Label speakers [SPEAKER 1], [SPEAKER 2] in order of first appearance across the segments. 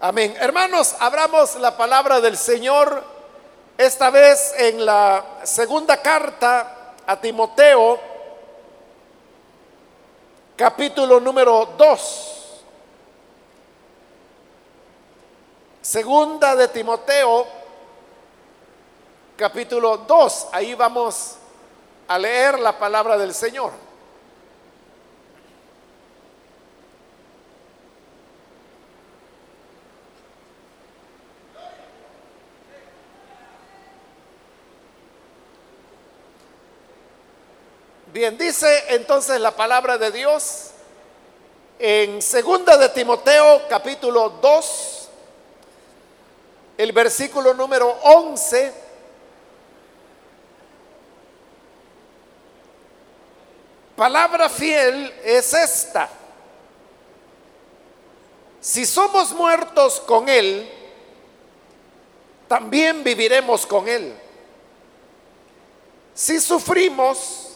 [SPEAKER 1] Amén. Hermanos, abramos la palabra del Señor, esta vez en la segunda carta a Timoteo, capítulo número 2. Segunda de Timoteo, capítulo 2. Ahí vamos a leer la palabra del Señor. Bien, dice entonces la palabra de Dios en segunda de Timoteo capítulo 2, el versículo número 11. Palabra fiel es esta. Si somos muertos con Él, también viviremos con Él. Si sufrimos,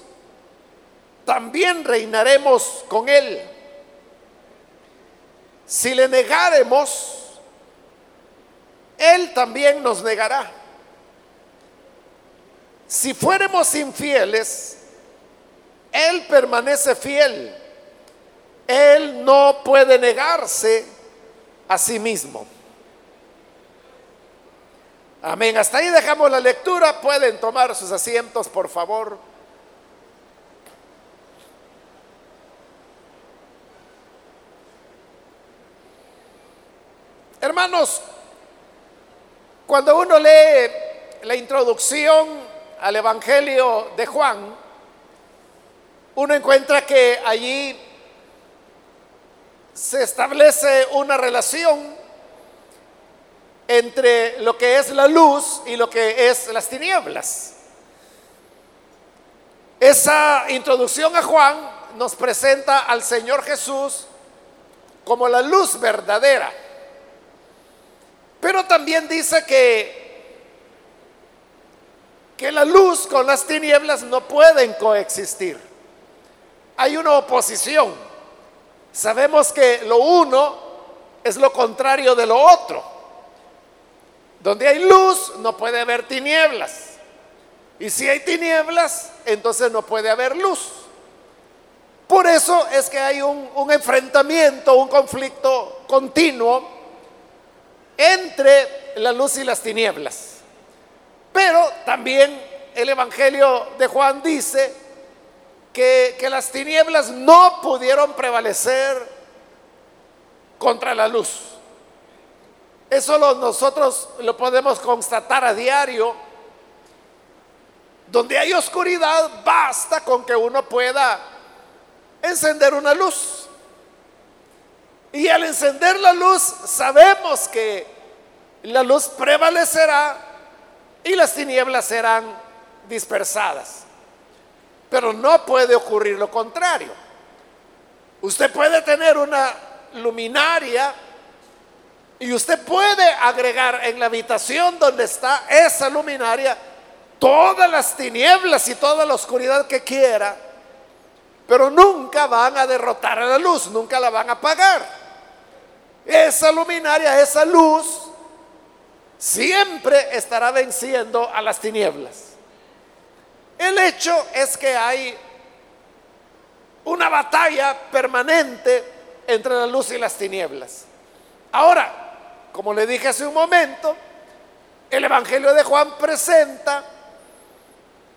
[SPEAKER 1] también reinaremos con Él. Si le negaremos, Él también nos negará. Si fuéramos infieles, Él permanece fiel. Él no puede negarse a sí mismo. Amén. Hasta ahí dejamos la lectura. Pueden tomar sus asientos, por favor. Hermanos, cuando uno lee la introducción al Evangelio de Juan, uno encuentra que allí se establece una relación entre lo que es la luz y lo que es las tinieblas. Esa introducción a Juan nos presenta al Señor Jesús como la luz verdadera. Pero también dice que, que la luz con las tinieblas no pueden coexistir. Hay una oposición. Sabemos que lo uno es lo contrario de lo otro. Donde hay luz no puede haber tinieblas. Y si hay tinieblas, entonces no puede haber luz. Por eso es que hay un, un enfrentamiento, un conflicto continuo entre la luz y las tinieblas. Pero también el Evangelio de Juan dice que, que las tinieblas no pudieron prevalecer contra la luz. Eso nosotros lo podemos constatar a diario. Donde hay oscuridad, basta con que uno pueda encender una luz. Y al encender la luz sabemos que la luz prevalecerá y las tinieblas serán dispersadas. Pero no puede ocurrir lo contrario. Usted puede tener una luminaria y usted puede agregar en la habitación donde está esa luminaria todas las tinieblas y toda la oscuridad que quiera, pero nunca van a derrotar a la luz, nunca la van a apagar. Esa luminaria, esa luz, siempre estará venciendo a las tinieblas. El hecho es que hay una batalla permanente entre la luz y las tinieblas. Ahora, como le dije hace un momento, el Evangelio de Juan presenta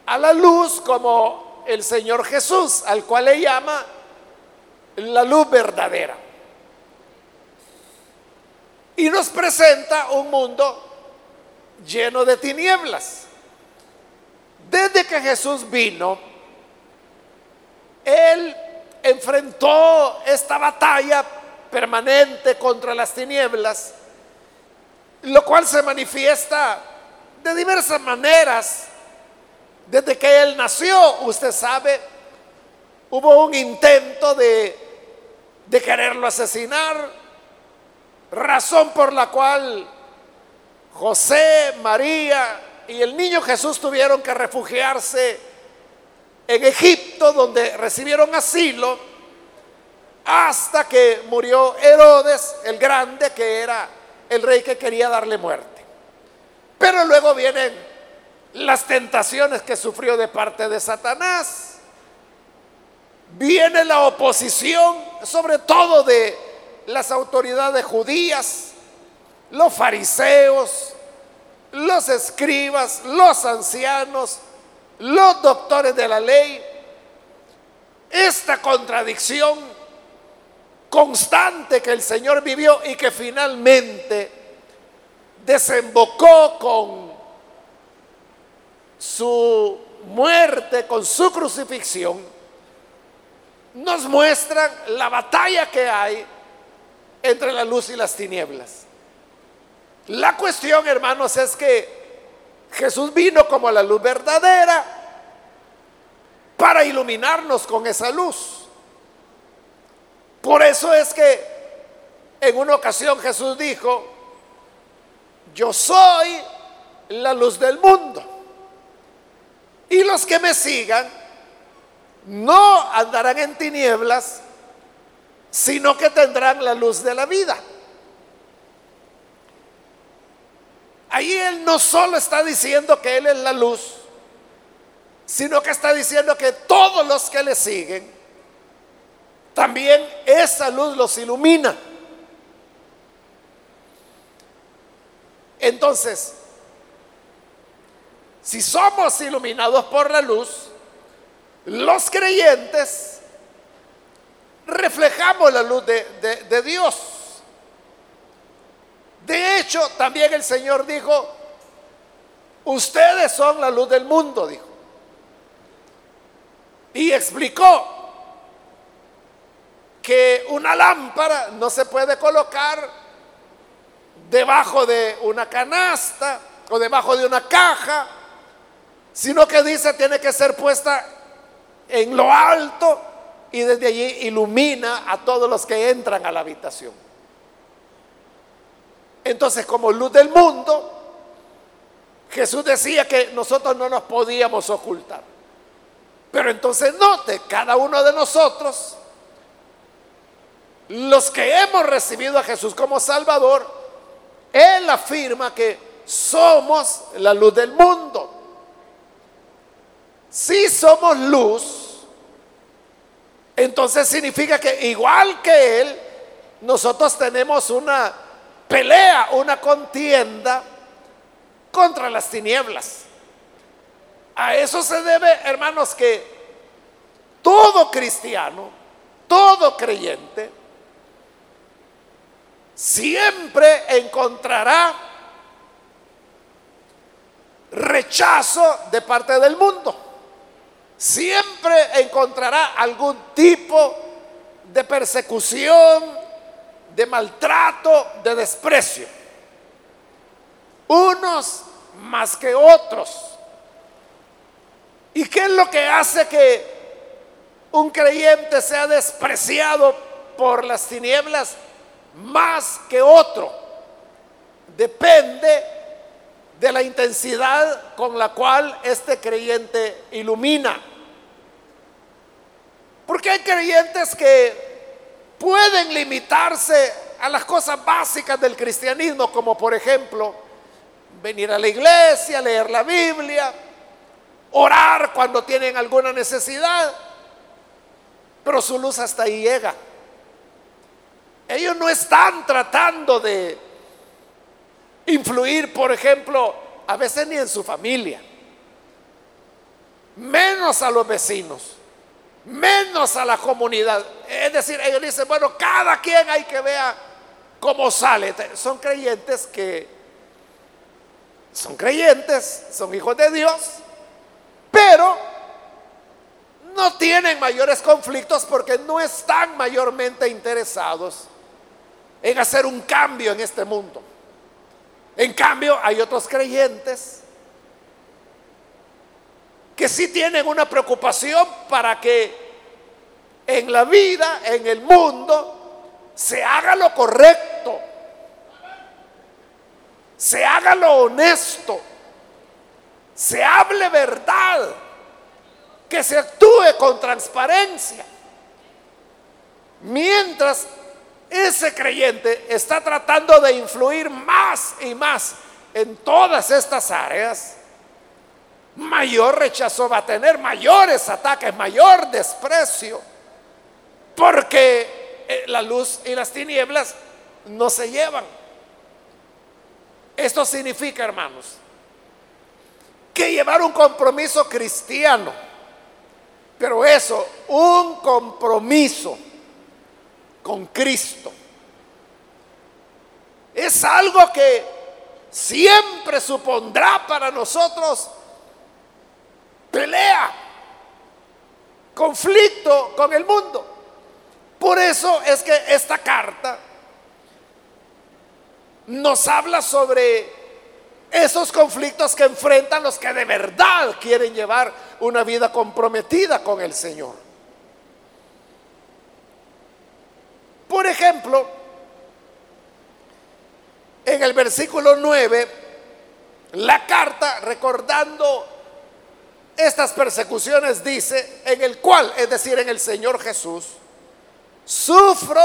[SPEAKER 1] a la luz como el Señor Jesús, al cual le llama la luz verdadera. Y nos presenta un mundo lleno de tinieblas. Desde que Jesús vino, Él enfrentó esta batalla permanente contra las tinieblas, lo cual se manifiesta de diversas maneras. Desde que Él nació, usted sabe, hubo un intento de, de quererlo asesinar, razón por la cual José, María y el niño Jesús tuvieron que refugiarse en Egipto, donde recibieron asilo, hasta que murió Herodes el Grande, que era el rey que quería darle muerte. Pero luego vienen las tentaciones que sufrió de parte de Satanás. Viene la oposición, sobre todo de las autoridades judías, los fariseos, los escribas, los ancianos, los doctores de la ley. Esta contradicción constante que el Señor vivió y que finalmente desembocó con su muerte, con su crucifixión, nos muestran la batalla que hay entre la luz y las tinieblas. La cuestión, hermanos, es que Jesús vino como la luz verdadera para iluminarnos con esa luz. Por eso es que en una ocasión Jesús dijo, yo soy la luz del mundo. Y los que me sigan no andarán en tinieblas, sino que tendrán la luz de la vida. Ahí Él no solo está diciendo que Él es la luz, sino que está diciendo que todos los que le siguen, también esa luz los ilumina. Entonces, si somos iluminados por la luz, los creyentes reflejamos la luz de, de Dios. De hecho, también el Señor dijo, ustedes son la luz del mundo, dijo. Y explicó que una lámpara no se puede colocar debajo de una canasta o debajo de una caja, sino que dice tiene que ser puesta en lo alto y desde allí ilumina a todos los que entran a la habitación. Entonces, como luz del mundo, Jesús decía que nosotros no nos podíamos ocultar. Pero entonces note, cada uno de nosotros, los que hemos recibido a Jesús como Salvador, Él afirma que somos la luz del mundo. Si somos luz, entonces significa que igual que Él, nosotros tenemos una pelea, una contienda contra las tinieblas. A eso se debe, hermanos, que todo cristiano, todo creyente, siempre encontrará rechazo de parte del mundo. Siempre encontrará algún tipo de persecución, de maltrato, de desprecio. Unos más que otros. ¿Y qué es lo que hace que un creyente sea despreciado por las tinieblas más que otro? Depende de la intensidad con la cual este creyente ilumina. Porque hay creyentes que pueden limitarse a las cosas básicas del cristianismo, como por ejemplo venir a la iglesia, leer la Biblia, orar cuando tienen alguna necesidad, pero su luz hasta ahí llega. Ellos no están tratando de influir, por ejemplo, a veces ni en su familia, menos a los vecinos menos a la comunidad. Es decir, ellos dicen, bueno, cada quien hay que vea cómo sale. Son creyentes que son creyentes, son hijos de Dios, pero no tienen mayores conflictos porque no están mayormente interesados en hacer un cambio en este mundo. En cambio, hay otros creyentes que sí tienen una preocupación para que en la vida, en el mundo, se haga lo correcto, se haga lo honesto, se hable verdad, que se actúe con transparencia. Mientras ese creyente está tratando de influir más y más en todas estas áreas, mayor rechazo va a tener, mayores ataques, mayor desprecio, porque eh, la luz y las tinieblas no se llevan. Esto significa, hermanos, que llevar un compromiso cristiano, pero eso, un compromiso con Cristo, es algo que siempre supondrá para nosotros pelea, conflicto con el mundo. Por eso es que esta carta nos habla sobre esos conflictos que enfrentan los que de verdad quieren llevar una vida comprometida con el Señor. Por ejemplo, en el versículo 9, la carta recordando estas persecuciones dice, en el cual, es decir, en el Señor Jesús, sufro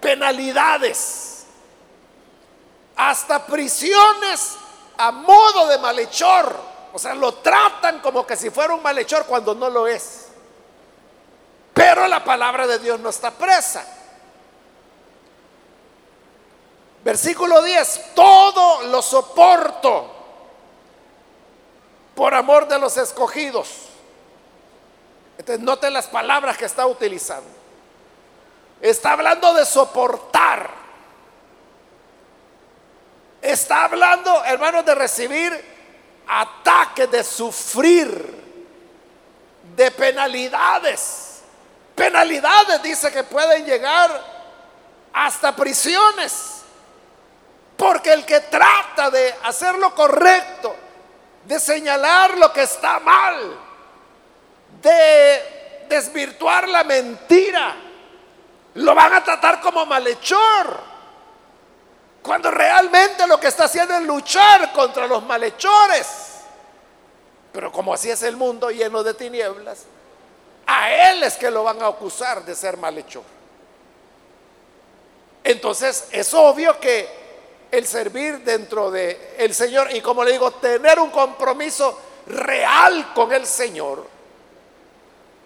[SPEAKER 1] penalidades, hasta prisiones a modo de malhechor. O sea, lo tratan como que si fuera un malhechor cuando no lo es. Pero la palabra de Dios no está presa. Versículo 10, todo lo soporto por amor de los escogidos. Entonces, noten las palabras que está utilizando. Está hablando de soportar. Está hablando, hermanos, de recibir ataques, de sufrir, de penalidades. Penalidades dice que pueden llegar hasta prisiones. Porque el que trata de hacer lo correcto, de señalar lo que está mal, de desvirtuar la mentira, lo van a tratar como malhechor. Cuando realmente lo que está haciendo es luchar contra los malhechores. Pero como así es el mundo lleno de tinieblas, a él es que lo van a acusar de ser malhechor. Entonces es obvio que el servir dentro de el Señor y como le digo, tener un compromiso real con el Señor.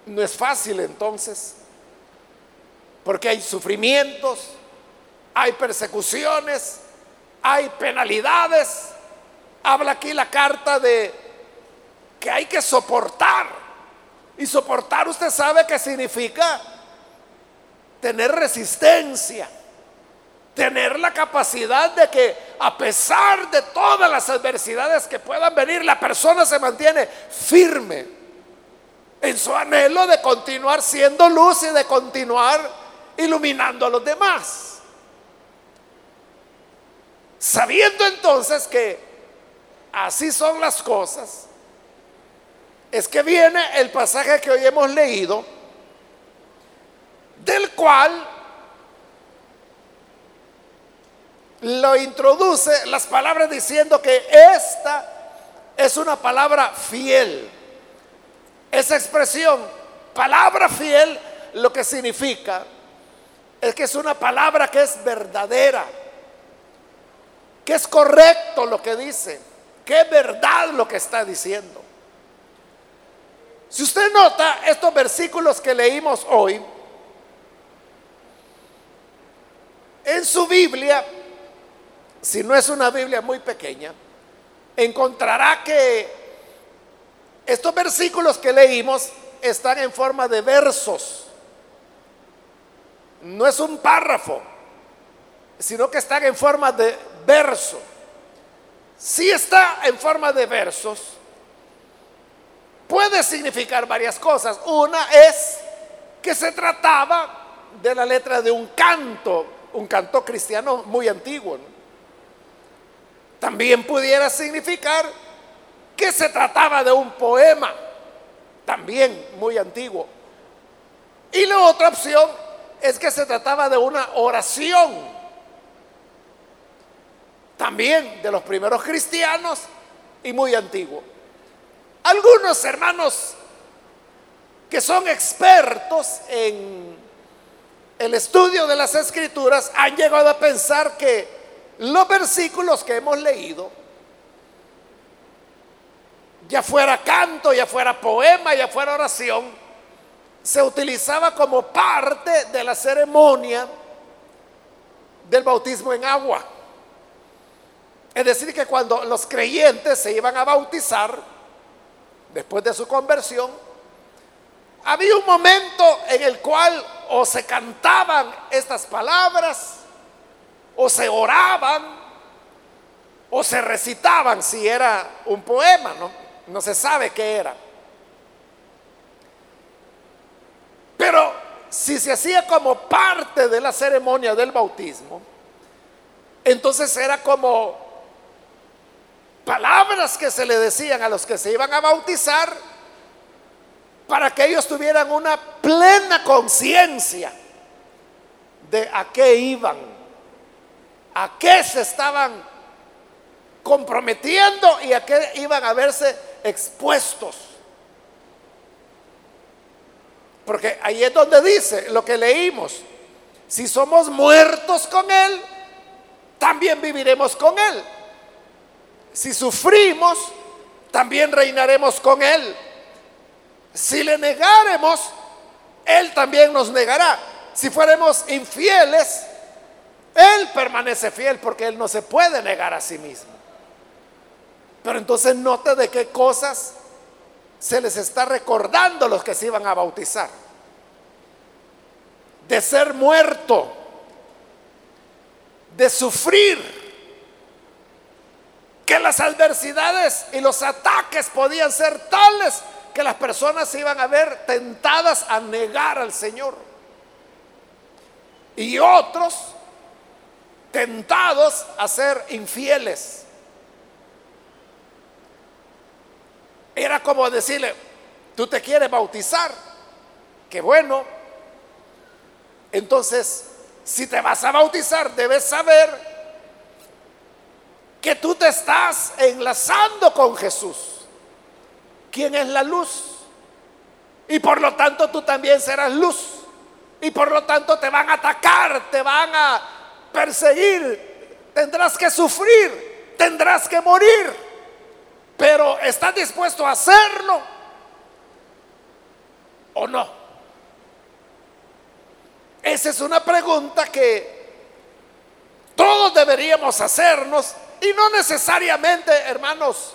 [SPEAKER 1] No es fácil entonces, porque hay sufrimientos, hay persecuciones, hay penalidades. Habla aquí la carta de que hay que soportar. Y soportar usted sabe que significa tener resistencia tener la capacidad de que a pesar de todas las adversidades que puedan venir, la persona se mantiene firme en su anhelo de continuar siendo luz y de continuar iluminando a los demás. Sabiendo entonces que así son las cosas, es que viene el pasaje que hoy hemos leído, del cual lo introduce las palabras diciendo que esta es una palabra fiel. Esa expresión, palabra fiel, lo que significa es que es una palabra que es verdadera, que es correcto lo que dice, que es verdad lo que está diciendo. Si usted nota estos versículos que leímos hoy, en su Biblia si no es una Biblia muy pequeña, encontrará que estos versículos que leímos están en forma de versos. No es un párrafo, sino que están en forma de verso. Si está en forma de versos, puede significar varias cosas. Una es que se trataba de la letra de un canto, un canto cristiano muy antiguo. También pudiera significar que se trataba de un poema, también muy antiguo. Y la otra opción es que se trataba de una oración, también de los primeros cristianos y muy antiguo. Algunos hermanos que son expertos en el estudio de las escrituras han llegado a pensar que los versículos que hemos leído, ya fuera canto, ya fuera poema, ya fuera oración, se utilizaba como parte de la ceremonia del bautismo en agua. Es decir, que cuando los creyentes se iban a bautizar, después de su conversión, había un momento en el cual o se cantaban estas palabras, o se oraban, o se recitaban si era un poema, ¿no? No se sabe qué era. Pero si se hacía como parte de la ceremonia del bautismo, entonces era como palabras que se le decían a los que se iban a bautizar para que ellos tuvieran una plena conciencia de a qué iban, a qué se estaban comprometiendo y a qué iban a verse expuestos. Porque ahí es donde dice lo que leímos, si somos muertos con Él, también viviremos con Él. Si sufrimos, también reinaremos con Él. Si le negaremos, Él también nos negará. Si fuéramos infieles, Él permanece fiel porque Él no se puede negar a sí mismo. Pero entonces note de qué cosas se les está recordando los que se iban a bautizar. De ser muerto, de sufrir, que las adversidades y los ataques podían ser tales que las personas se iban a ver tentadas a negar al Señor. Y otros tentados a ser infieles. Era como decirle, tú te quieres bautizar, qué bueno. Entonces, si te vas a bautizar, debes saber que tú te estás enlazando con Jesús quien es la luz. Y por lo tanto tú también serás luz. Y por lo tanto te van a atacar, te van a perseguir, tendrás que sufrir, tendrás que morir. Pero ¿estás dispuesto a hacerlo o no? Esa es una pregunta que todos deberíamos hacernos y no necesariamente, hermanos,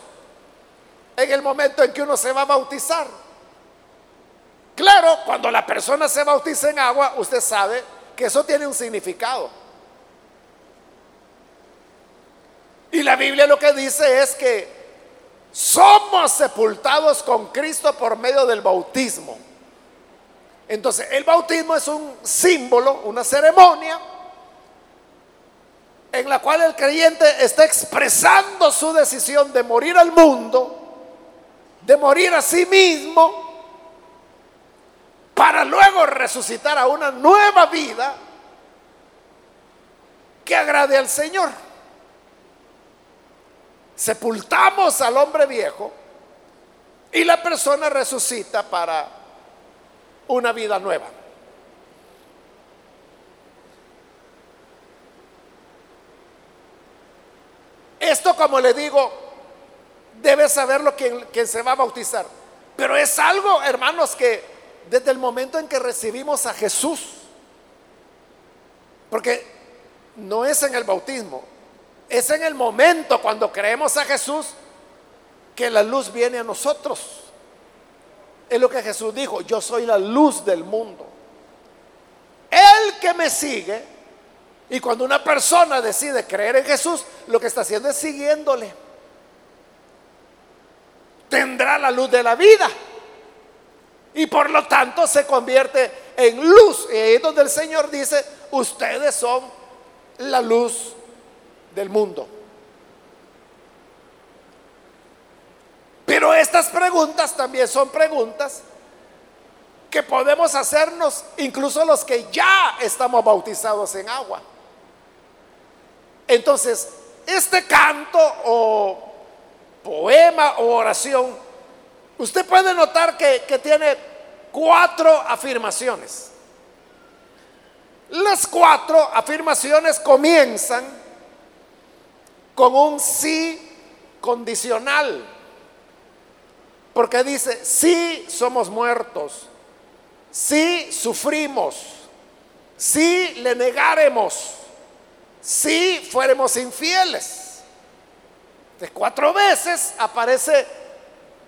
[SPEAKER 1] en el momento en que uno se va a bautizar. Claro, cuando la persona se bautiza en agua, usted sabe que eso tiene un significado. Y la Biblia lo que dice es que somos sepultados con Cristo por medio del bautismo. Entonces, el bautismo es un símbolo, una ceremonia en la cual el creyente está expresando su decisión de morir al mundo de morir a sí mismo para luego resucitar a una nueva vida que agrade al Señor. Sepultamos al hombre viejo y la persona resucita para una vida nueva. Esto, como le digo, debe saberlo quien, quien se va a bautizar. Pero es algo, hermanos, que desde el momento en que recibimos a Jesús, porque no es en el bautismo, es en el momento cuando creemos a Jesús que la luz viene a nosotros. Es lo que Jesús dijo, yo soy la luz del mundo. El que me sigue, y cuando una persona decide creer en Jesús, lo que está haciendo es siguiéndole tendrá la luz de la vida. Y por lo tanto se convierte en luz. Y ahí es donde el Señor dice, ustedes son la luz del mundo. Pero estas preguntas también son preguntas que podemos hacernos incluso los que ya estamos bautizados en agua. Entonces, este canto o poema o oración, usted puede notar que, tiene cuatro afirmaciones. Las cuatro afirmaciones comienzan con un sí condicional. Porque dice, sí somos muertos, sí sufrimos, sí le negaremos, sí fuéramos infieles. De cuatro veces aparece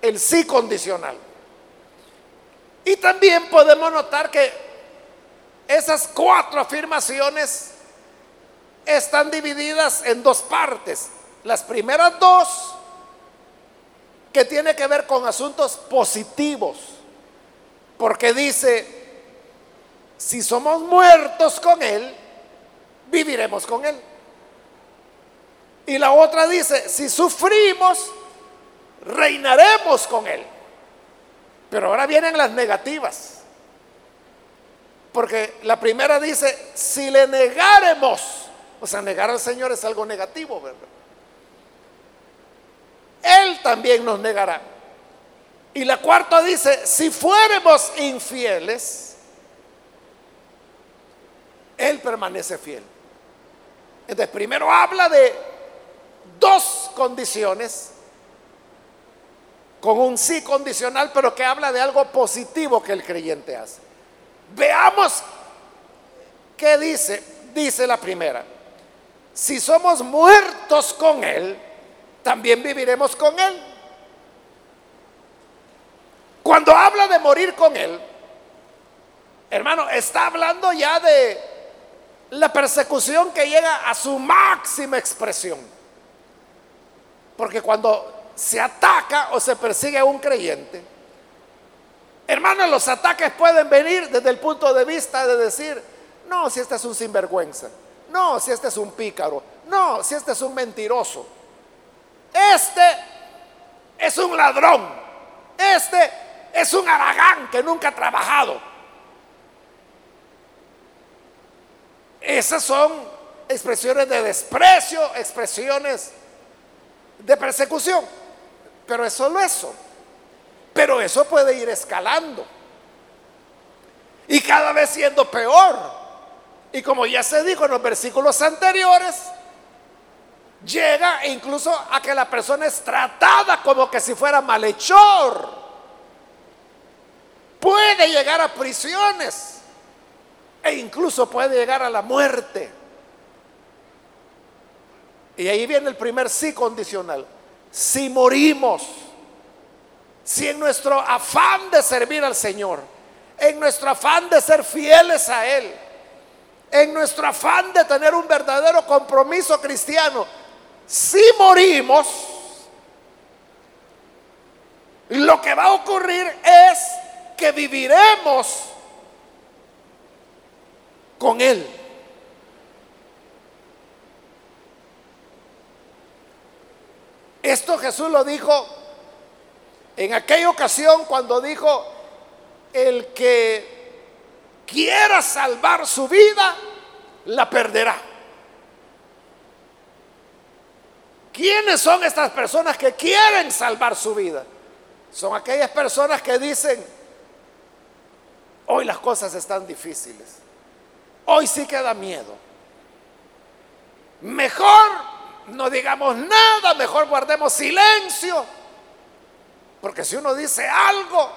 [SPEAKER 1] el sí condicional. Y también podemos notar que esas cuatro afirmaciones están divididas en dos partes. Las primeras dos que tiene que ver con asuntos positivos, porque dice, si somos muertos con Él, viviremos con Él. Y la otra dice, si sufrimos, reinaremos con Él. Pero ahora vienen las negativas. Porque la primera dice, si le negaremos, o sea, negar al Señor es algo negativo, ¿verdad? Él también nos negará. Y la cuarta dice, si fuéramos infieles, Él permanece fiel. Entonces, primero habla de dos condiciones, con un sí condicional, pero que habla de algo positivo que el creyente hace. Veamos qué dice. Dice la primera. Si somos muertos con Él, también viviremos con Él. Cuando habla de morir con Él, hermano, está hablando ya de la persecución que llega a su máxima expresión. Porque cuando se ataca o se persigue a un creyente, Hermanos, los ataques pueden venir desde el punto de vista de decir, no, si este es un sinvergüenza, no, si este es un pícaro, no, si este es un mentiroso, este es un ladrón, este es un aragán que nunca ha trabajado. Esas son expresiones de desprecio, expresiones de persecución, pero es solo eso. Pero eso puede ir escalando. Y cada vez siendo peor. Y como ya se dijo en los versículos anteriores, llega incluso a que la persona es tratada como que si fuera malhechor. Puede llegar a prisiones e incluso puede llegar a la muerte. Y ahí viene el primer sí condicional. Si morimos si en nuestro afán de servir al Señor, en nuestro afán de ser fieles a Él, en nuestro afán de tener un verdadero compromiso cristiano, si morimos, lo que va a ocurrir es que viviremos con Él. Esto Jesús lo dijo en aquella ocasión cuando dijo, el que quiera salvar su vida, la perderá. ¿Quiénes son estas personas que quieren salvar su vida? Son aquellas personas que dicen, hoy las cosas están difíciles, hoy sí queda miedo. Mejor no digamos nada, mejor guardemos silencio porque si uno dice algo,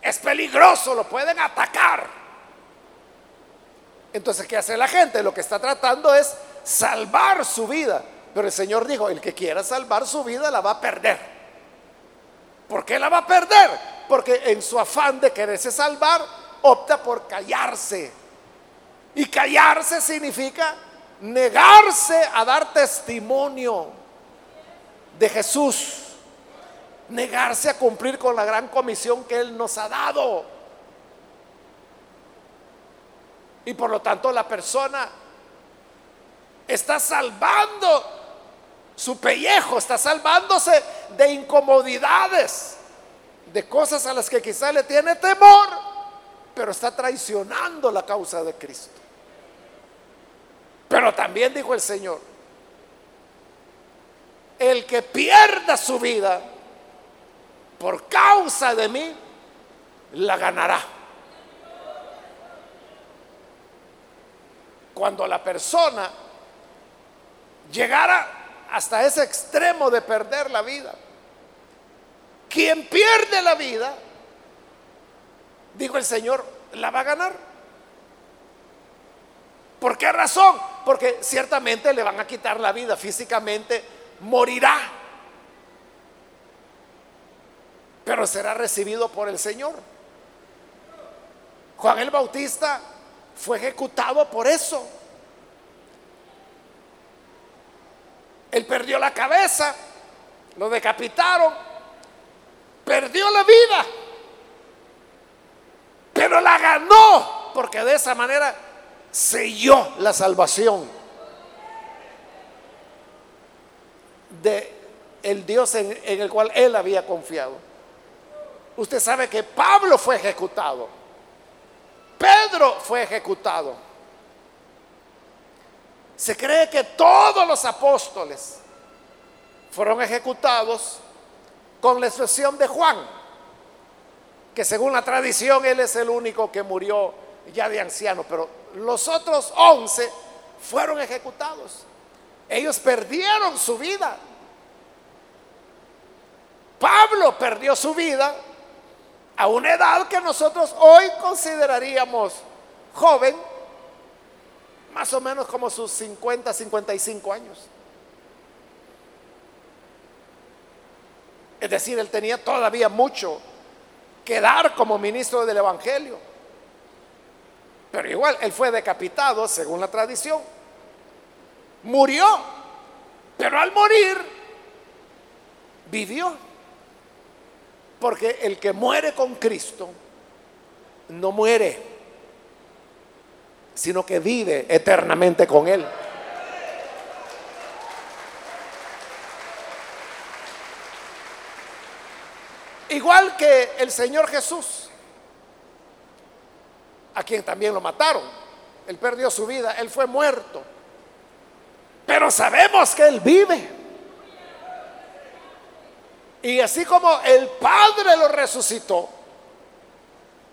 [SPEAKER 1] es peligroso, lo pueden atacar. Entonces, ¿qué hace la gente? Lo que está tratando es salvar su vida. Pero el Señor dijo, el que quiera salvar su vida la va a perder. ¿Por qué la va a perder? Porque en su afán de quererse salvar, opta por callarse. Y callarse significa negarse a dar testimonio de Jesús negarse a cumplir con la gran comisión que Él nos ha dado. Y por lo tanto la persona está salvando su pellejo, está salvándose de incomodidades, de cosas a las que quizá le tiene temor, pero está traicionando la causa de Cristo. Pero también dijo el Señor, el que pierda su vida por causa de mí, la ganará. Cuando la persona llegara hasta ese extremo de perder la vida. Quien pierde la vida, dijo el Señor, la va a ganar. ¿Por qué razón? Porque ciertamente le van a quitar la vida físicamente, morirá, pero será recibido por el Señor. Juan el Bautista fue ejecutado por eso. Él perdió la cabeza, lo decapitaron, perdió la vida, pero la ganó, porque de esa manera selló la salvación de el Dios en, en el cual él había confiado. Usted sabe que Pablo fue ejecutado, Pedro fue ejecutado. Se cree que todos los apóstoles fueron ejecutados con la excepción de Juan, que según la tradición él es el único que murió ya de anciano, pero los otros once fueron ejecutados. Ellos perdieron su vida. Pablo perdió su vida a una edad que nosotros hoy consideraríamos joven, más o menos como sus 50, 55 años. Es decir, él tenía todavía mucho que dar como ministro del Evangelio. Pero igual, él fue decapitado, según la tradición. Murió, pero al morir, vivió. Porque el que muere con Cristo no muere, sino que vive eternamente con Él. Igual que el Señor Jesús, a quien también lo mataron. Él perdió su vida, él fue muerto. Pero sabemos que él vive. Y así como el Padre lo resucitó,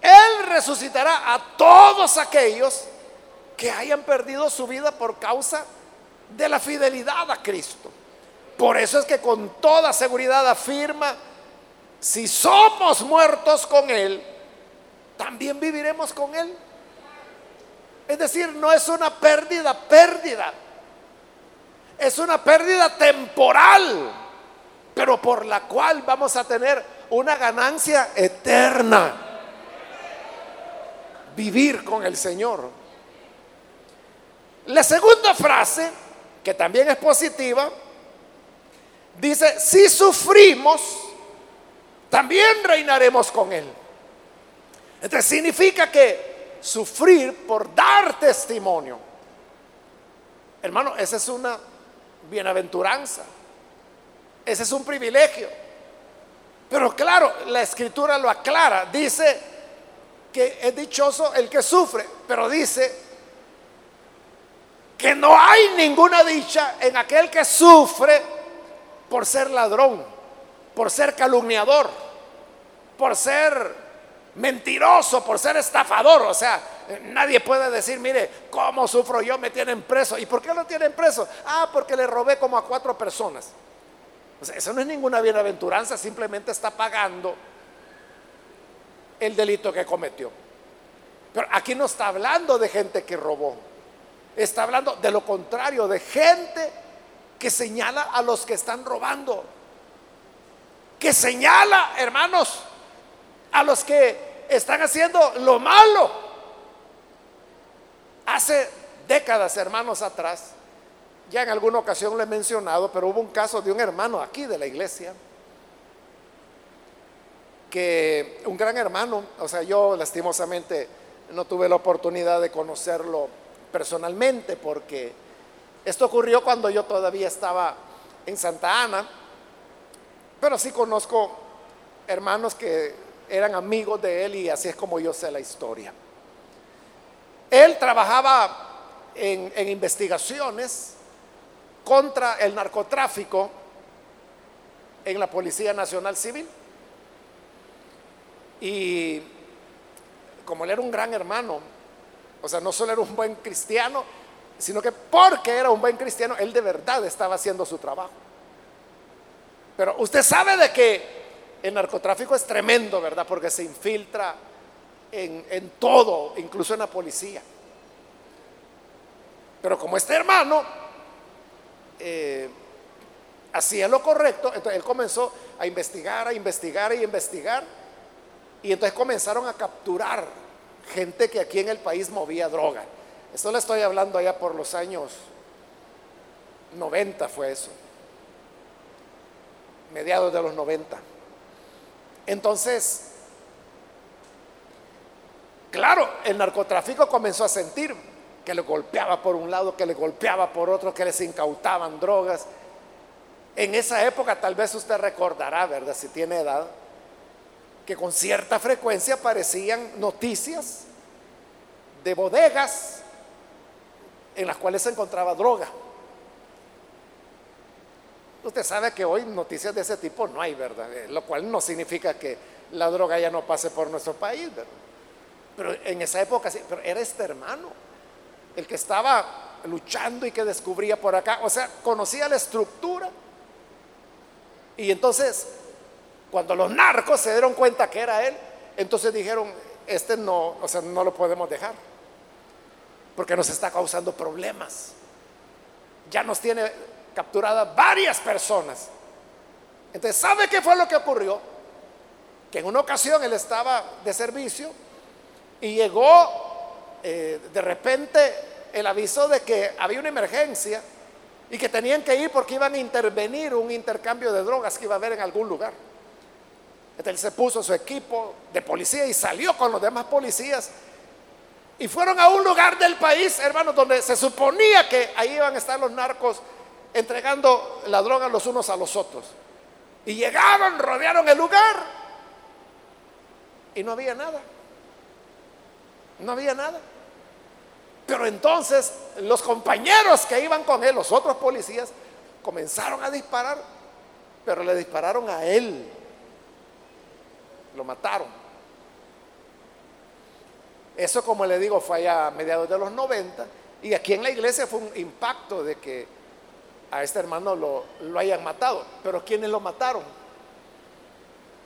[SPEAKER 1] Él resucitará a todos aquellos que hayan perdido su vida por causa de la fidelidad a Cristo. Por eso es que con toda seguridad afirma si somos muertos con Él, también viviremos con Él. Es decir, no es una pérdida, pérdida. Es una pérdida temporal, pero por la cual vamos a tener una ganancia eterna. Vivir con el Señor. La segunda frase, que también es positiva, dice, si sufrimos, también reinaremos con Él. Entonces significa que sufrir por dar testimonio, hermano, esa es una bienaventuranza, ese es un privilegio. Pero claro, la escritura lo aclara, dice que es dichoso el que sufre, pero dice que no hay ninguna dicha en aquel que sufre por ser ladrón por ser calumniador, por ser mentiroso, por ser estafador. O sea, nadie puede decir, mire, ¿cómo sufro yo? Me tienen preso. ¿Y por qué lo tienen preso? Ah, porque le robé como a cuatro personas. O sea, eso no es ninguna bienaventuranza, simplemente está pagando el delito que cometió. Pero aquí no está hablando de gente que robó. Está hablando de lo contrario, de gente que señala a los que están robando que señala, hermanos, a los que están haciendo lo malo. Hace décadas, hermanos, atrás, ya en alguna ocasión lo he mencionado, pero hubo un caso de un hermano aquí de la iglesia, que un gran hermano, o sea, yo lastimosamente no tuve la oportunidad de conocerlo personalmente, porque esto ocurrió cuando yo todavía estaba en Santa Ana, pero sí conozco hermanos que eran amigos de él y así es como yo sé la historia. Él trabajaba en, investigaciones contra el narcotráfico en la Policía Nacional Civil. Y como él era un gran hermano, o sea, no solo era un buen cristiano, sino que porque era un buen cristiano, él de verdad estaba haciendo su trabajo. Pero usted sabe de que el narcotráfico es tremendo, ¿verdad? Porque se infiltra en, todo, incluso en la policía. Pero como este hermano eh, hacía lo correcto, entonces él comenzó a investigar, a investigar y investigar. Y entonces comenzaron a capturar gente que aquí en el país movía droga. Esto le estoy hablando allá por los años 90 fue eso. Mediados de los 90. Entonces, claro, el narcotráfico comenzó a sentir que le golpeaba por un lado, que le golpeaba por otro, que les incautaban drogas. En esa época tal vez usted recordará, ¿verdad? Si tiene edad, que con cierta frecuencia aparecían noticias de bodegas en las cuales se encontraba droga. Usted sabe que hoy noticias de ese tipo no hay, ¿verdad? Eh, lo cual no significa que la droga ya no pase por nuestro país, ¿verdad? Pero en esa época sí, pero era este hermano, el que estaba luchando y que descubría por acá, o sea, conocía la estructura. Y entonces, cuando los narcos se dieron cuenta que era él, entonces dijeron, este no, o sea, no lo podemos dejar, porque nos está causando problemas. Ya nos tiene capturadas varias personas. Entonces, ¿sabe qué fue lo que ocurrió? Que en una ocasión él estaba de servicio y llegó eh, de repente el aviso de que había una emergencia y que tenían que ir porque iban a intervenir un intercambio de drogas que iba a haber en algún lugar. Entonces él se puso su equipo de policía y salió con los demás policías y fueron a un lugar del país, hermanos, donde se suponía que ahí iban a estar los narcos entregando la droga los unos a los otros. Y llegaron, rodearon el lugar y no había nada. No había nada. Pero entonces los compañeros que iban con él, los otros policías, comenzaron a disparar, pero le dispararon a él. Lo mataron. Eso, como le digo, fue allá a mediados de los 90. Y aquí en la iglesia fue un impacto de que a este hermano lo, lo hayan matado. Pero ¿quiénes lo mataron?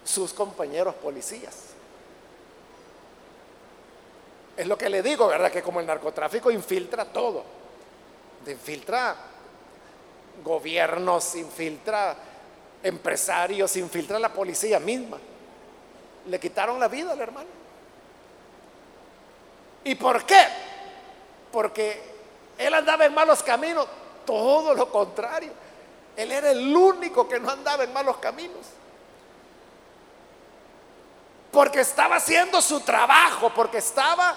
[SPEAKER 1] Sus compañeros policías. Es lo que le digo, ¿verdad? Que como el narcotráfico infiltra todo. Infiltra gobiernos, infiltra empresarios, infiltra la policía misma. Le quitaron la vida al hermano. ¿Y por qué? Porque él andaba en malos caminos. Todo lo contrario. Él era el único que no andaba en malos caminos. Porque estaba haciendo su trabajo, porque estaba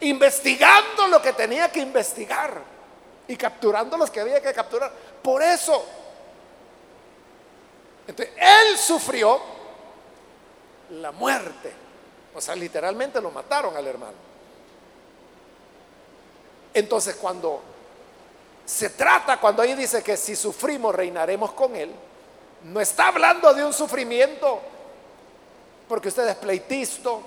[SPEAKER 1] investigando lo que tenía que investigar y capturando los que había que capturar. Por eso, él sufrió la muerte. O sea, literalmente lo mataron al hermano. Entonces, cuando se trata cuando ahí dice que si sufrimos reinaremos con Él. No está hablando de un sufrimiento porque usted es pleitisto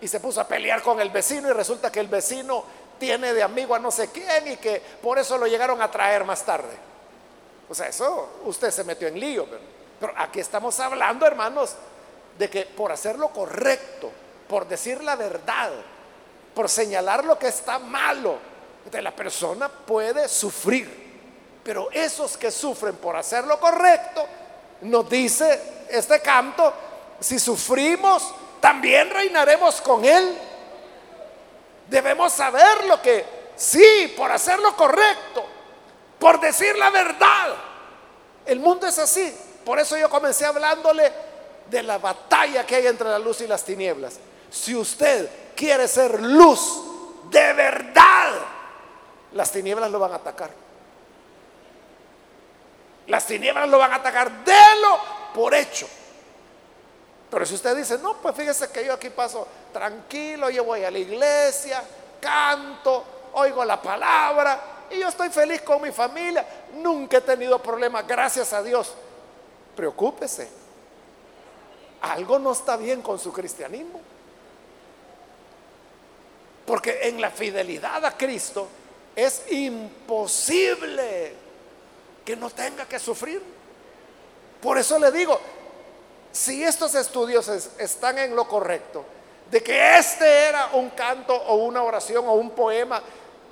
[SPEAKER 1] y se puso a pelear con el vecino y resulta que el vecino tiene de amigo a no sé quién y que por eso lo llegaron a traer más tarde. O sea, eso usted se metió en lío. Pero, pero aquí estamos hablando, hermanos, de que por hacer lo correcto, por decir la verdad, por señalar lo que está malo, de la persona puede sufrir. Pero esos que sufren por hacer lo correcto, nos dice este canto, si sufrimos, también reinaremos con Él. Debemos saber lo que, sí, por hacer lo correcto, por decir la verdad. El mundo es así. Por eso yo comencé hablándole de la batalla que hay entre la luz y las tinieblas. Si usted quiere ser luz de verdad, las tinieblas lo van a atacar. Las tinieblas lo van a atacar, délo por hecho. Pero si usted dice, no, pues fíjese que yo aquí paso tranquilo, yo voy a la iglesia, canto, oigo la palabra y yo estoy feliz con mi familia, nunca he tenido problemas, gracias a Dios. Preocúpese. Algo no está bien con su cristianismo. Porque en la fidelidad a Cristo, es imposible que no tenga que sufrir. Por eso le digo, si estos estudios están en lo correcto, de que este era un canto o una oración o un poema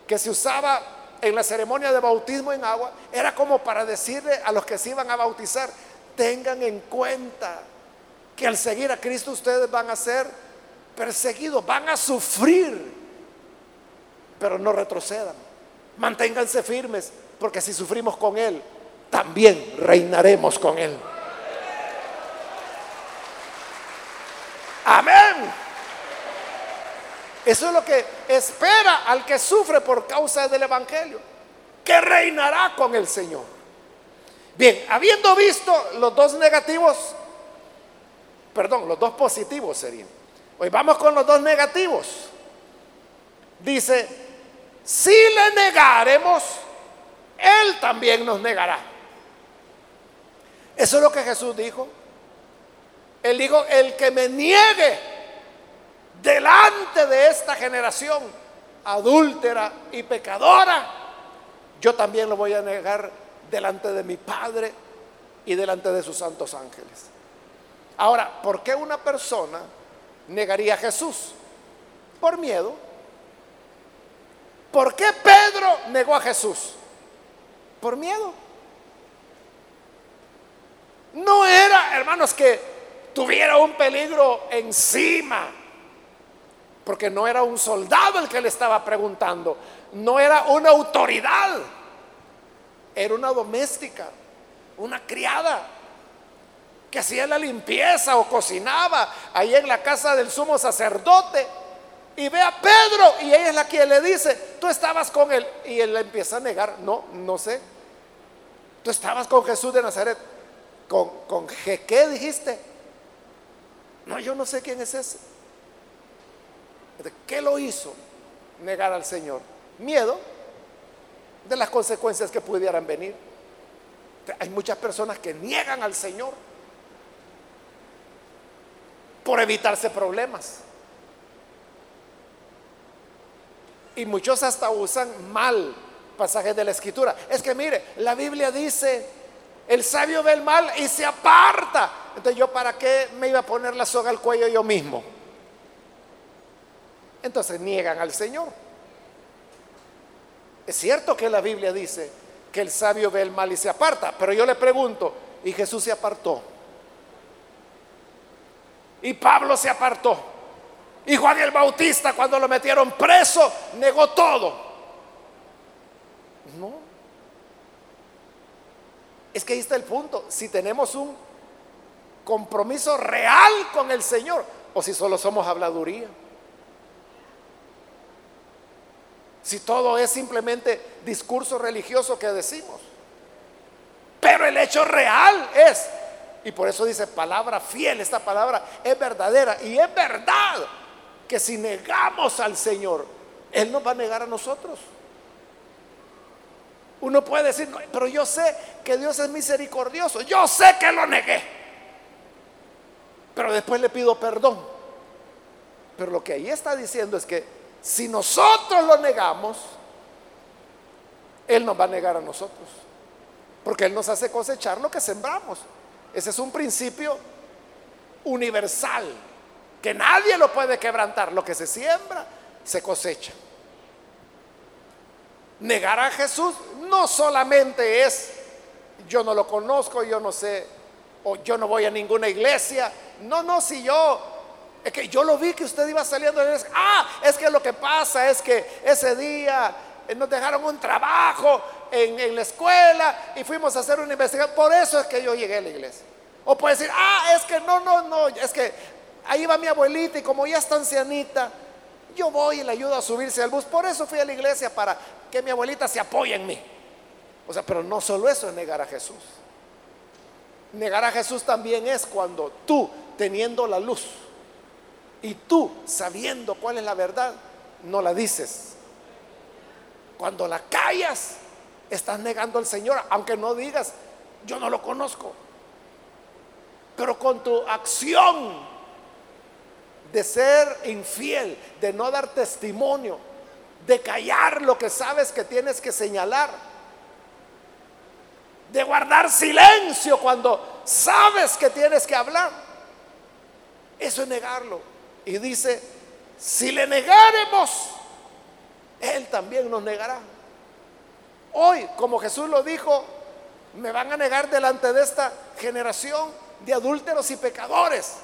[SPEAKER 1] que se usaba en la ceremonia de bautismo en agua, era como para decirle a los que se iban a bautizar, tengan en cuenta que al seguir a Cristo ustedes van a ser perseguidos, van a sufrir, pero no retrocedan. Manténganse firmes, porque si sufrimos con Él, también reinaremos con Él. Amén. Eso es lo que espera al que sufre por causa del Evangelio, que reinará con el Señor. Bien, habiendo visto los dos negativos, perdón, los dos positivos serían. Hoy vamos con los dos negativos. Dice, si le negaremos, Él también nos negará. Eso es lo que Jesús dijo. Él dijo, el que me niegue delante de esta generación adúltera y pecadora, yo también lo voy a negar delante de mi Padre y delante de sus santos ángeles. Ahora, ¿por qué una persona negaría a Jesús? Por miedo. ¿Por qué Pedro negó a Jesús? Por miedo. No era, hermanos, que tuviera un peligro encima porque no era un soldado el que le estaba preguntando, no era una autoridad, era una doméstica, una criada que hacía la limpieza o cocinaba ahí en la casa del sumo sacerdote. Y ve a Pedro y ella es la que le dice, tú estabas con él. Y él le empieza a negar, no, no sé. Tú estabas con Jesús de Nazaret. ¿Con, con qué dijiste? No, yo no sé quién es ese. ¿Qué lo hizo negar al Señor? Miedo de las consecuencias que pudieran venir. Hay muchas personas que niegan al Señor por evitarse problemas. Y muchos hasta usan mal pasajes de la escritura. Es que mire, la Biblia dice, el sabio ve el mal y se aparta. Entonces yo para qué me iba a poner la soga al cuello yo mismo entonces niegan al Señor. Es cierto que la Biblia dice que el sabio ve el mal y se aparta, pero yo le pregunto, ¿y Jesús se apartó? ¿Y Pablo se apartó? ¿Y Juan el Bautista cuando lo metieron preso negó todo? No. Es que ahí está el punto. Si tenemos un compromiso real con el Señor o si solo somos habladuría. Si todo es simplemente discurso religioso que decimos. Pero el hecho real es, y por eso dice palabra fiel, esta palabra es verdadera. Y es verdad que si negamos al Señor, Él nos va a negar a nosotros. Uno puede decir, pero yo sé que Dios es misericordioso. Yo sé que lo negué. Pero después le pido perdón. Pero lo que ahí está diciendo es que si nosotros lo negamos, Él nos va a negar a nosotros. Porque Él nos hace cosechar lo que sembramos. Ese es un principio universal, que nadie lo puede quebrantar. Lo que se siembra, se cosecha. Negar a Jesús no solamente es, yo no lo conozco, yo no sé, o yo no voy a ninguna iglesia. No, no, si yo es que yo lo vi que usted iba saliendo de Ah, es que lo que pasa es que ese día eh, nos dejaron un trabajo en, la escuela y fuimos a hacer una investigación. Por eso es que yo llegué a la iglesia. O puede decir, ah, es que no, no, no, es que ahí va mi abuelita y como ya está ancianita, yo voy y le ayudo a subirse al bus. Por eso fui a la iglesia para que mi abuelita se apoye en mí. O sea, pero no solo eso es negar a Jesús. Negar a Jesús también es cuando tú, teniendo la luz, y tú, sabiendo cuál es la verdad, no la dices. Cuando la callas, estás negando al Señor, aunque no digas, yo no lo conozco. Pero con tu acción de ser infiel, de no dar testimonio de callar lo que sabes que tienes que señalar, de guardar silencio cuando sabes que tienes que hablar. Eso es negarlo. Y dice, si le negaremos, Él también nos negará. Hoy, como Jesús lo dijo, me van a negar delante de esta generación de adúlteros y pecadores.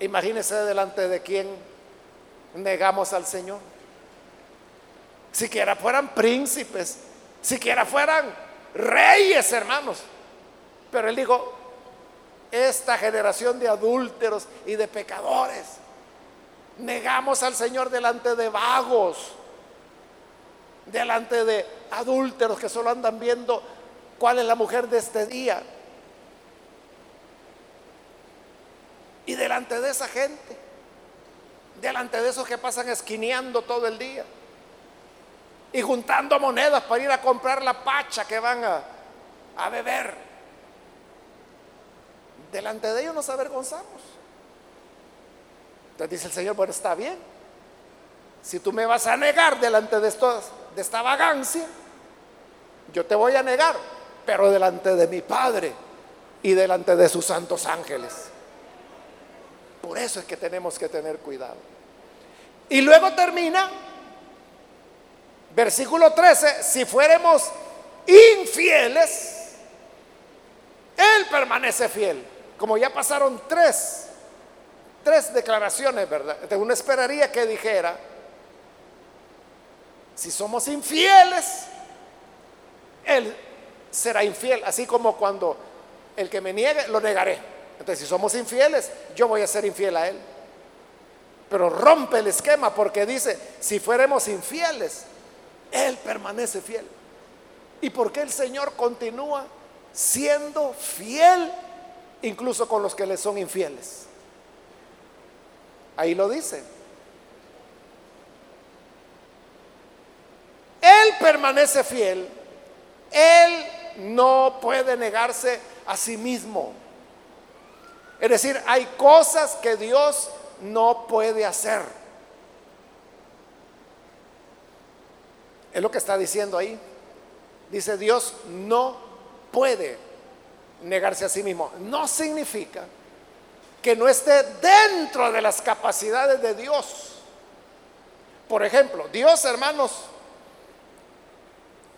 [SPEAKER 1] Imagínese delante de quién negamos al Señor. Siquiera fueran príncipes, siquiera fueran reyes, hermanos. Pero él dijo, esta generación de adúlteros y de pecadores, negamos al Señor delante de vagos, delante de adúlteros que solo andan viendo cuál es la mujer de este día. Y delante de esa gente, delante de esos que pasan esquineando todo el día y juntando monedas para ir a comprar la pacha que van a, a beber. Delante de ellos nos avergonzamos. Entonces dice el Señor, bueno, está bien. Si tú me vas a negar delante de, esta vagancia, yo te voy a negar, pero delante de mi Padre y delante de sus santos ángeles. Por eso es que tenemos que tener cuidado. Y luego termina, versículo 13, si fuéramos infieles, Él permanece fiel. Como ya pasaron tres, tres declaraciones, ¿verdad? Entonces uno esperaría que dijera, si somos infieles, Él será infiel, así como cuando el que me niegue, lo negaré. Entonces, si somos infieles, yo voy a ser infiel a Él. Pero rompe el esquema porque dice, si fuéramos infieles, Él permanece fiel. ¿Y por qué el Señor continúa siendo fiel incluso con los que le son infieles? Ahí lo dice. Él permanece fiel. Él no puede negarse a sí mismo. Es decir, hay cosas que Dios no puede hacer. Es lo que está diciendo ahí. Dice Dios no puede negarse a sí mismo. No significa que no esté dentro de las capacidades de Dios. Por ejemplo, Dios, hermanos,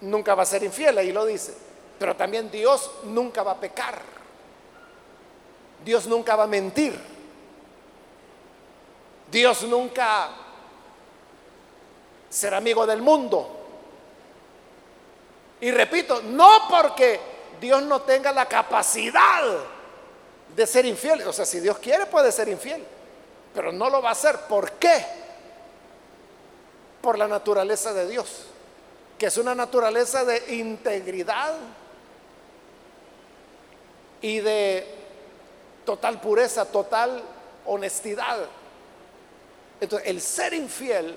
[SPEAKER 1] nunca va a ser infiel, ahí lo dice. Pero también Dios nunca va a pecar. Dios nunca va a mentir. Dios nunca será amigo del mundo. Y repito, no porque Dios no tenga la capacidad de ser infiel. O sea, si Dios quiere puede ser infiel, pero no lo va a hacer. ¿Por qué? Por la naturaleza de Dios, que es una naturaleza de integridad y de total pureza, total honestidad. Entonces, el ser infiel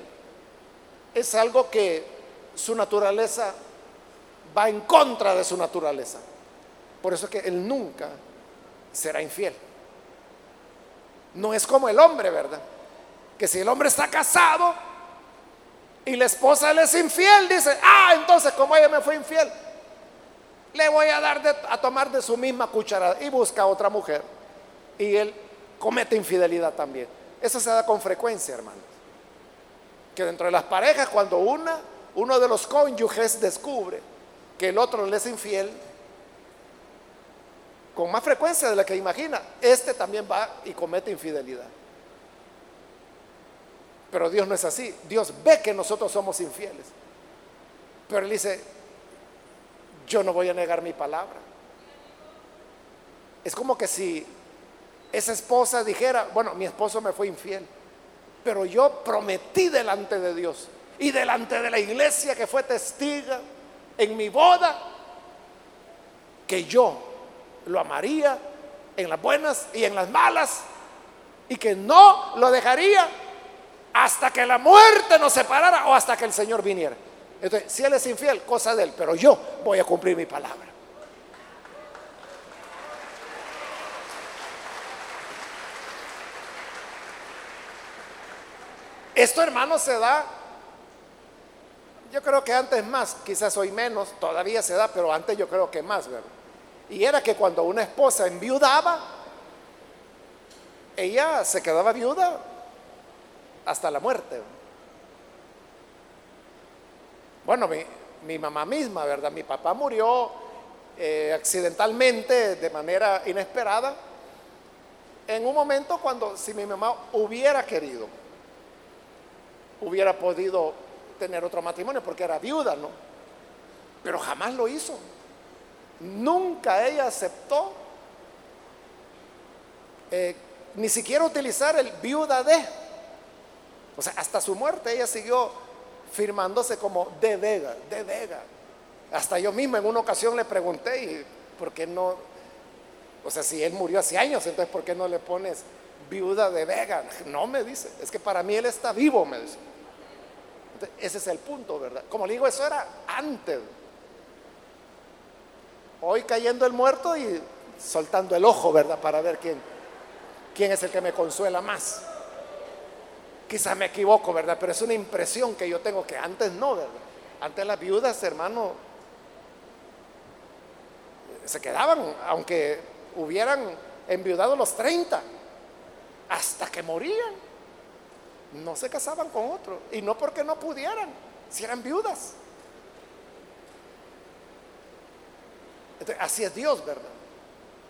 [SPEAKER 1] es algo que su naturaleza va en contra de su naturaleza. Por eso es que él nunca será infiel. No es como el hombre, ¿verdad? Que si el hombre está casado y la esposa le es infiel, dice, ah, entonces como ella me fue infiel, le voy a dar a tomar de su misma cucharada y busca a otra mujer y él comete infidelidad también. Eso se da con frecuencia, hermanos. Que dentro de las parejas, cuando una, uno de los cónyuges descubre que el otro le es infiel, con más frecuencia de la que imagina, este también va y comete infidelidad. Pero Dios no es así. Dios ve que nosotros somos infieles. Pero Él dice, yo no voy a negar mi palabra. Es como que si esa esposa dijera, bueno, mi esposo me fue infiel, pero yo prometí delante de Dios y delante de la iglesia que fue testiga en mi boda, que yo lo amaría en las buenas y en las malas y que no lo dejaría hasta que la muerte nos separara o hasta que el Señor viniera. Entonces, si Él es infiel, cosa de Él, pero yo voy a cumplir mi palabra. Esto, hermano, se da yo creo que antes más, quizás hoy menos, todavía se da, pero antes yo creo que más, ¿verdad? Y era que cuando una esposa enviudaba, ella se quedaba viuda hasta la muerte. Bueno, mi, mamá misma, ¿verdad? Mi papá murió eh, accidentalmente, de manera inesperada, en un momento cuando si mi mamá hubiera querido, hubiera podido tener otro matrimonio porque era viuda, ¿no? Pero jamás lo hizo. Nunca ella aceptó eh, ni siquiera utilizar el viuda de. O sea, hasta su muerte ella siguió firmándose como de Vega, de Vega. Hasta yo mismo en una ocasión le pregunté, ¿y por qué no? O sea, si él murió hace años, entonces ¿por qué no le pones viuda de Vega? No me dice, es que para mí él está vivo, me dice. ese es el punto, ¿verdad? Como le digo, eso era antes. Hoy cayendo el muerto y soltando el ojo, ¿verdad? Para ver quién, quién es el que me consuela más. Quizá me equivoco, ¿verdad? Pero es una impresión que yo tengo que antes no, ¿verdad? Antes las viudas, hermano, se quedaban, aunque hubieran enviudado los 30, hasta que morían. No se casaban con otro. Y no porque no pudieran, si eran viudas. Así es Dios, ¿verdad?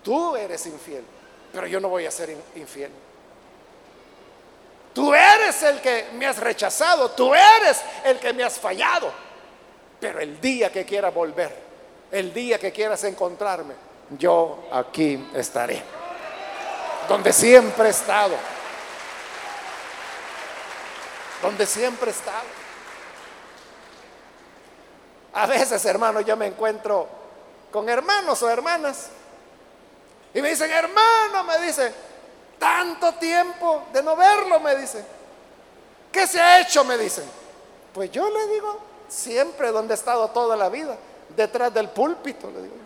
[SPEAKER 1] Tú eres infiel, pero yo no voy a ser infiel. Tú eres el que me has rechazado, tú eres el que me has fallado. Pero el día que quiera volver, el día que quieras encontrarme, yo aquí estaré. Donde siempre he estado. Donde siempre he estado. A veces, hermano, yo me encuentro con hermanos o hermanas. Y me dicen, hermano, me dice, tanto tiempo de no verlo, me dice. ¿Qué se ha hecho? Me dicen. Pues yo le digo, siempre donde he estado toda la vida, detrás del púlpito, le digo.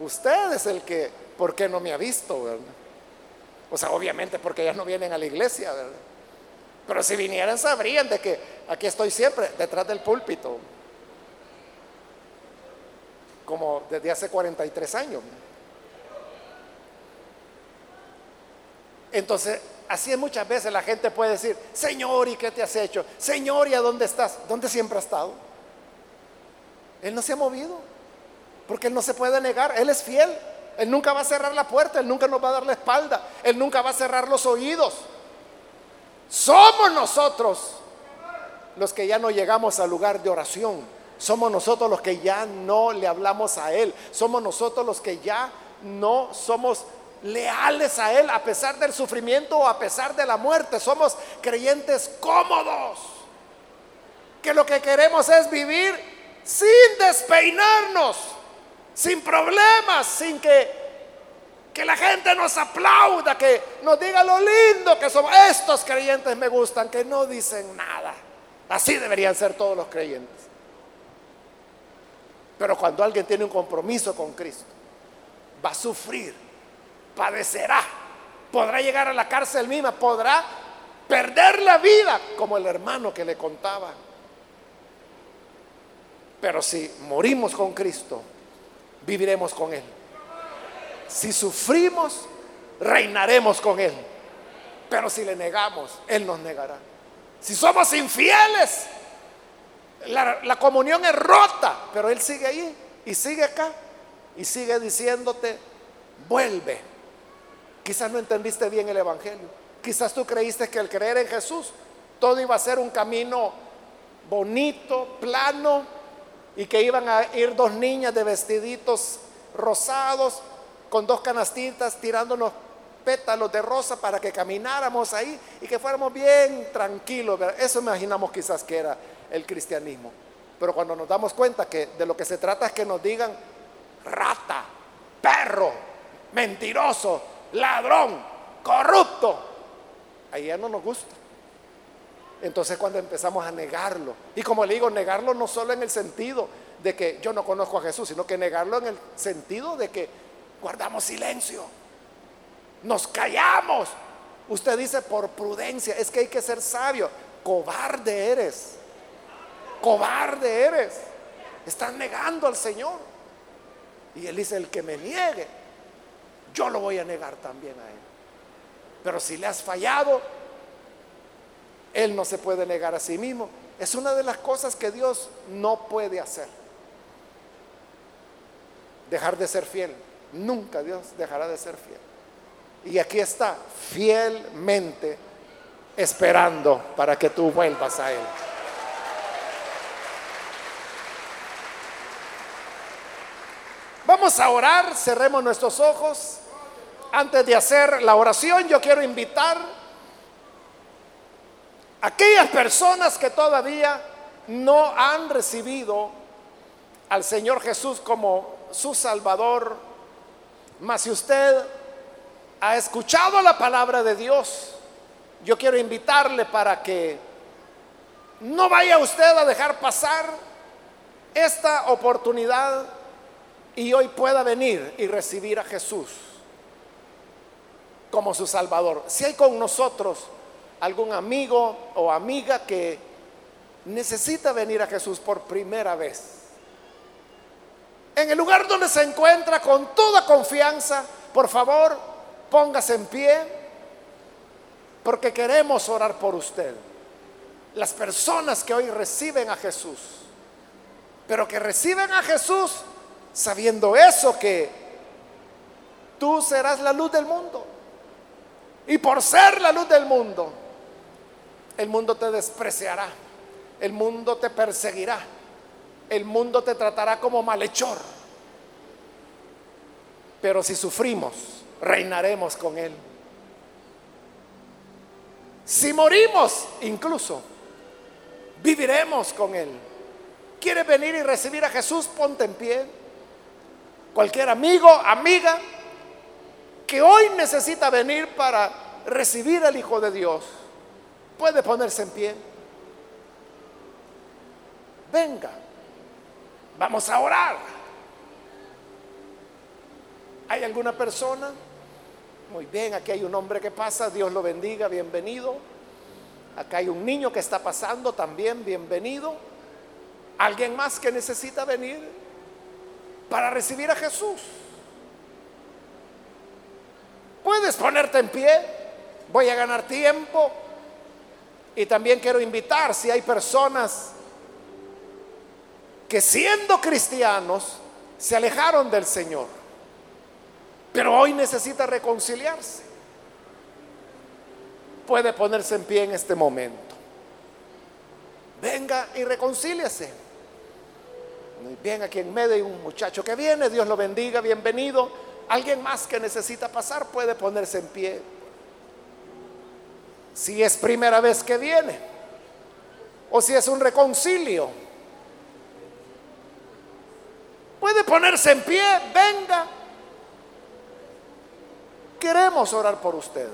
[SPEAKER 1] Usted es el que, ¿por qué no me ha visto? O sea, obviamente porque ellas no vienen a la iglesia, ¿verdad? Pero si vinieran sabrían de que aquí estoy siempre, detrás del púlpito como desde hace 43 años. Entonces, así es muchas veces la gente puede decir, Señor, ¿y qué te has hecho? Señor, ¿y a dónde estás? ¿Dónde siempre ha estado? Él no se ha movido, porque Él no se puede negar, Él es fiel. Él nunca va a cerrar la puerta, Él nunca nos va a dar la espalda, Él nunca va a cerrar los oídos. Somos nosotros los que ya no llegamos al lugar de oración somos nosotros los que ya no le hablamos a Él. Somos nosotros los que ya no somos leales a Él a pesar del sufrimiento o a pesar de la muerte. Somos creyentes cómodos. Que lo que queremos es vivir sin despeinarnos, sin problemas, sin que, que la gente nos aplauda, que nos diga lo lindo que somos. Estos creyentes me gustan, que no dicen nada. Así deberían ser todos los creyentes. Pero cuando alguien tiene un compromiso con Cristo, va a sufrir, padecerá, podrá llegar a la cárcel misma, podrá perder la vida, como el hermano que le contaba. Pero si morimos con Cristo, viviremos con Él. Si sufrimos, reinaremos con Él. Pero si le negamos, Él nos negará. Si somos infieles, la, comunión es rota, pero Él sigue ahí y sigue acá y sigue diciéndote, vuelve. Quizás no entendiste bien el Evangelio. Quizás tú creíste que al creer en Jesús todo iba a ser un camino bonito, plano, y que iban a ir dos niñas de vestiditos rosados con dos canastitas tirándonos pétalos de rosa para que camináramos ahí y que fuéramos bien tranquilos. Eso imaginamos quizás que era el cristianismo. Pero cuando nos damos cuenta que de lo que se trata es que nos digan rata, perro, mentiroso, ladrón, corrupto, ahí ya no nos gusta. Entonces cuando empezamos a negarlo, y como le digo, negarlo no solo en el sentido de que yo no conozco a Jesús, sino que negarlo en el sentido de que guardamos silencio, nos callamos. Usted dice por prudencia, es que hay que ser sabio, cobarde eres cobarde eres. Estás negando al Señor. Y él dice, el que me niegue, yo lo voy a negar también a él. Pero si le has fallado, él no se puede negar a sí mismo. Es una de las cosas que Dios no puede hacer. Dejar de ser fiel. Nunca Dios dejará de ser fiel. Y aquí está, fielmente esperando para que tú vuelvas a Él. Vamos a orar, cerremos nuestros ojos. Antes de hacer la oración, yo quiero invitar a aquellas personas que todavía no han recibido al Señor Jesús como su Salvador, mas si usted ha escuchado la palabra de Dios, yo quiero invitarle para que no vaya usted a dejar pasar esta oportunidad y hoy pueda venir y recibir a Jesús como su Salvador. Si hay con nosotros algún amigo o amiga que necesita venir a Jesús por primera vez, en el lugar donde se encuentra con toda confianza, por favor, póngase en pie, porque queremos orar por usted. Las personas que hoy reciben a Jesús, pero que reciben a Jesús sabiendo eso, que tú serás la luz del mundo. Y por ser la luz del mundo, el mundo te despreciará, el mundo te perseguirá, el mundo te tratará como malhechor. Pero si sufrimos, reinaremos con Él. Si morimos, incluso, viviremos con Él. ¿Quieres venir y recibir a Jesús? Ponte en pie. Cualquier amigo, amiga, que hoy necesita venir para recibir al Hijo de Dios, puede ponerse en pie. Venga, vamos a orar. ¿Hay alguna persona? Muy bien, aquí hay un hombre que pasa, Dios lo bendiga, bienvenido. Acá hay un niño que está pasando también, bienvenido. ¿Alguien más que necesita venir para recibir a Jesús? Puedes ponerte en pie, voy a ganar tiempo. Y también quiero invitar si hay personas que siendo cristianos se alejaron del Señor pero hoy necesita reconciliarse. Puede ponerse en pie en este momento. Venga y reconcíliese. Bien, aquí en medio hay un muchacho que viene, Dios lo bendiga, bienvenido. Alguien más que necesita pasar puede ponerse en pie. Si es primera vez que viene o si es un reconcilio. Puede ponerse en pie, venga Queremos orar por usted.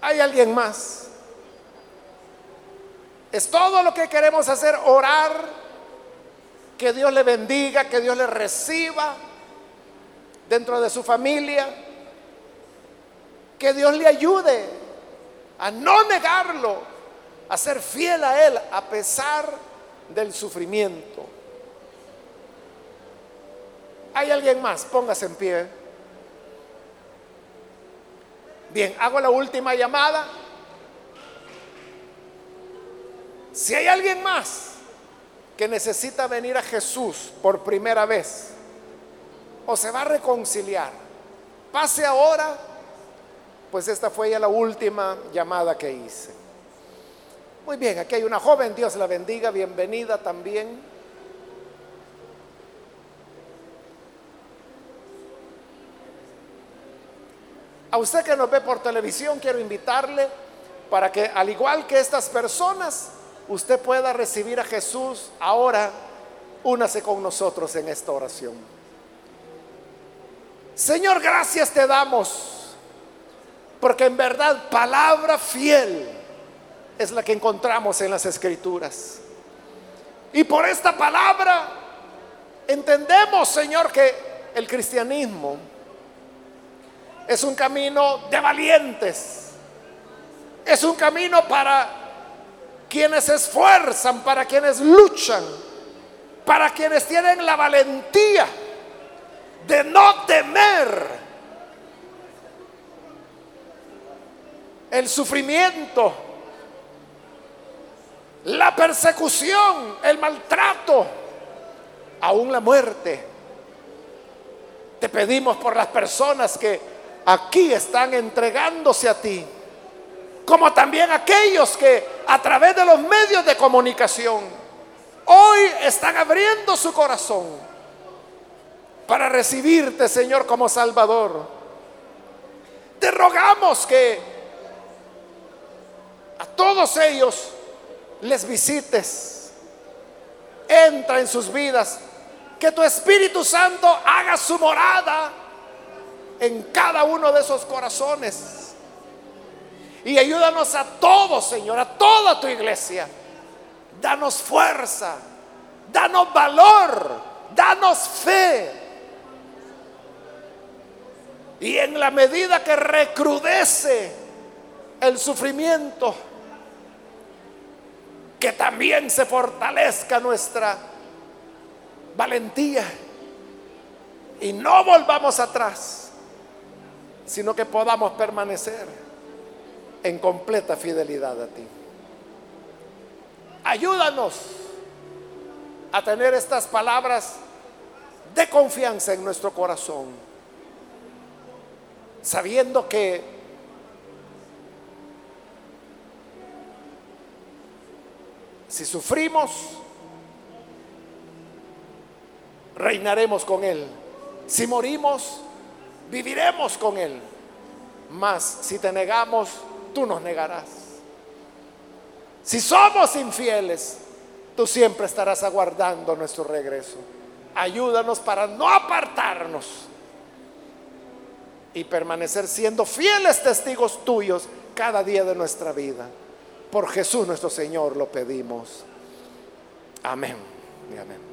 [SPEAKER 1] ¿Hay alguien más? Es todo lo que queremos hacer, orar, que Dios le bendiga, que Dios le reciba dentro de su familia, que Dios le ayude a no negarlo, a ser fiel a Él a pesar del sufrimiento. ¿Hay alguien más? Póngase en pie. Bien, hago la última llamada. Si hay alguien más que necesita venir a Jesús por primera vez o se va a reconciliar, pase ahora, pues esta fue ya la última llamada que hice. Muy bien, aquí hay una joven, Dios la bendiga, bienvenida también. A usted que nos ve por televisión, quiero invitarle para que, al igual que estas personas, usted pueda recibir a Jesús ahora. Únase con nosotros en esta oración. Señor, gracias te damos, porque en verdad palabra fiel es la que encontramos en las escrituras. Y por esta palabra entendemos, Señor, que el cristianismo es un camino de valientes. Es un camino para quienes se esfuerzan, para quienes luchan, para quienes tienen la valentía de no temer el sufrimiento, la persecución, el maltrato, aún la muerte. Te pedimos por las personas que aquí están entregándose a ti, como también aquellos que a través de los medios de comunicación hoy están abriendo su corazón para recibirte, Señor, como Salvador. Te rogamos que a todos ellos les visites, entra en sus vidas, que tu Espíritu Santo haga su morada en cada uno de esos corazones. Y ayúdanos a todos, Señor, a toda tu iglesia. Danos fuerza, danos valor, danos fe. Y en la medida que recrudece el sufrimiento, que también se fortalezca nuestra valentía y no volvamos atrás, sino que podamos permanecer en completa fidelidad a ti. Ayúdanos a tener estas palabras de confianza en nuestro corazón, sabiendo que Si sufrimos, reinaremos con Él. Si morimos, viviremos con Él. Mas si te negamos, tú nos negarás. Si somos infieles, tú siempre estarás aguardando nuestro regreso. Ayúdanos para no apartarnos y permanecer siendo fieles testigos tuyos cada día de nuestra vida. Por Jesús nuestro Señor lo pedimos. Amén y amén.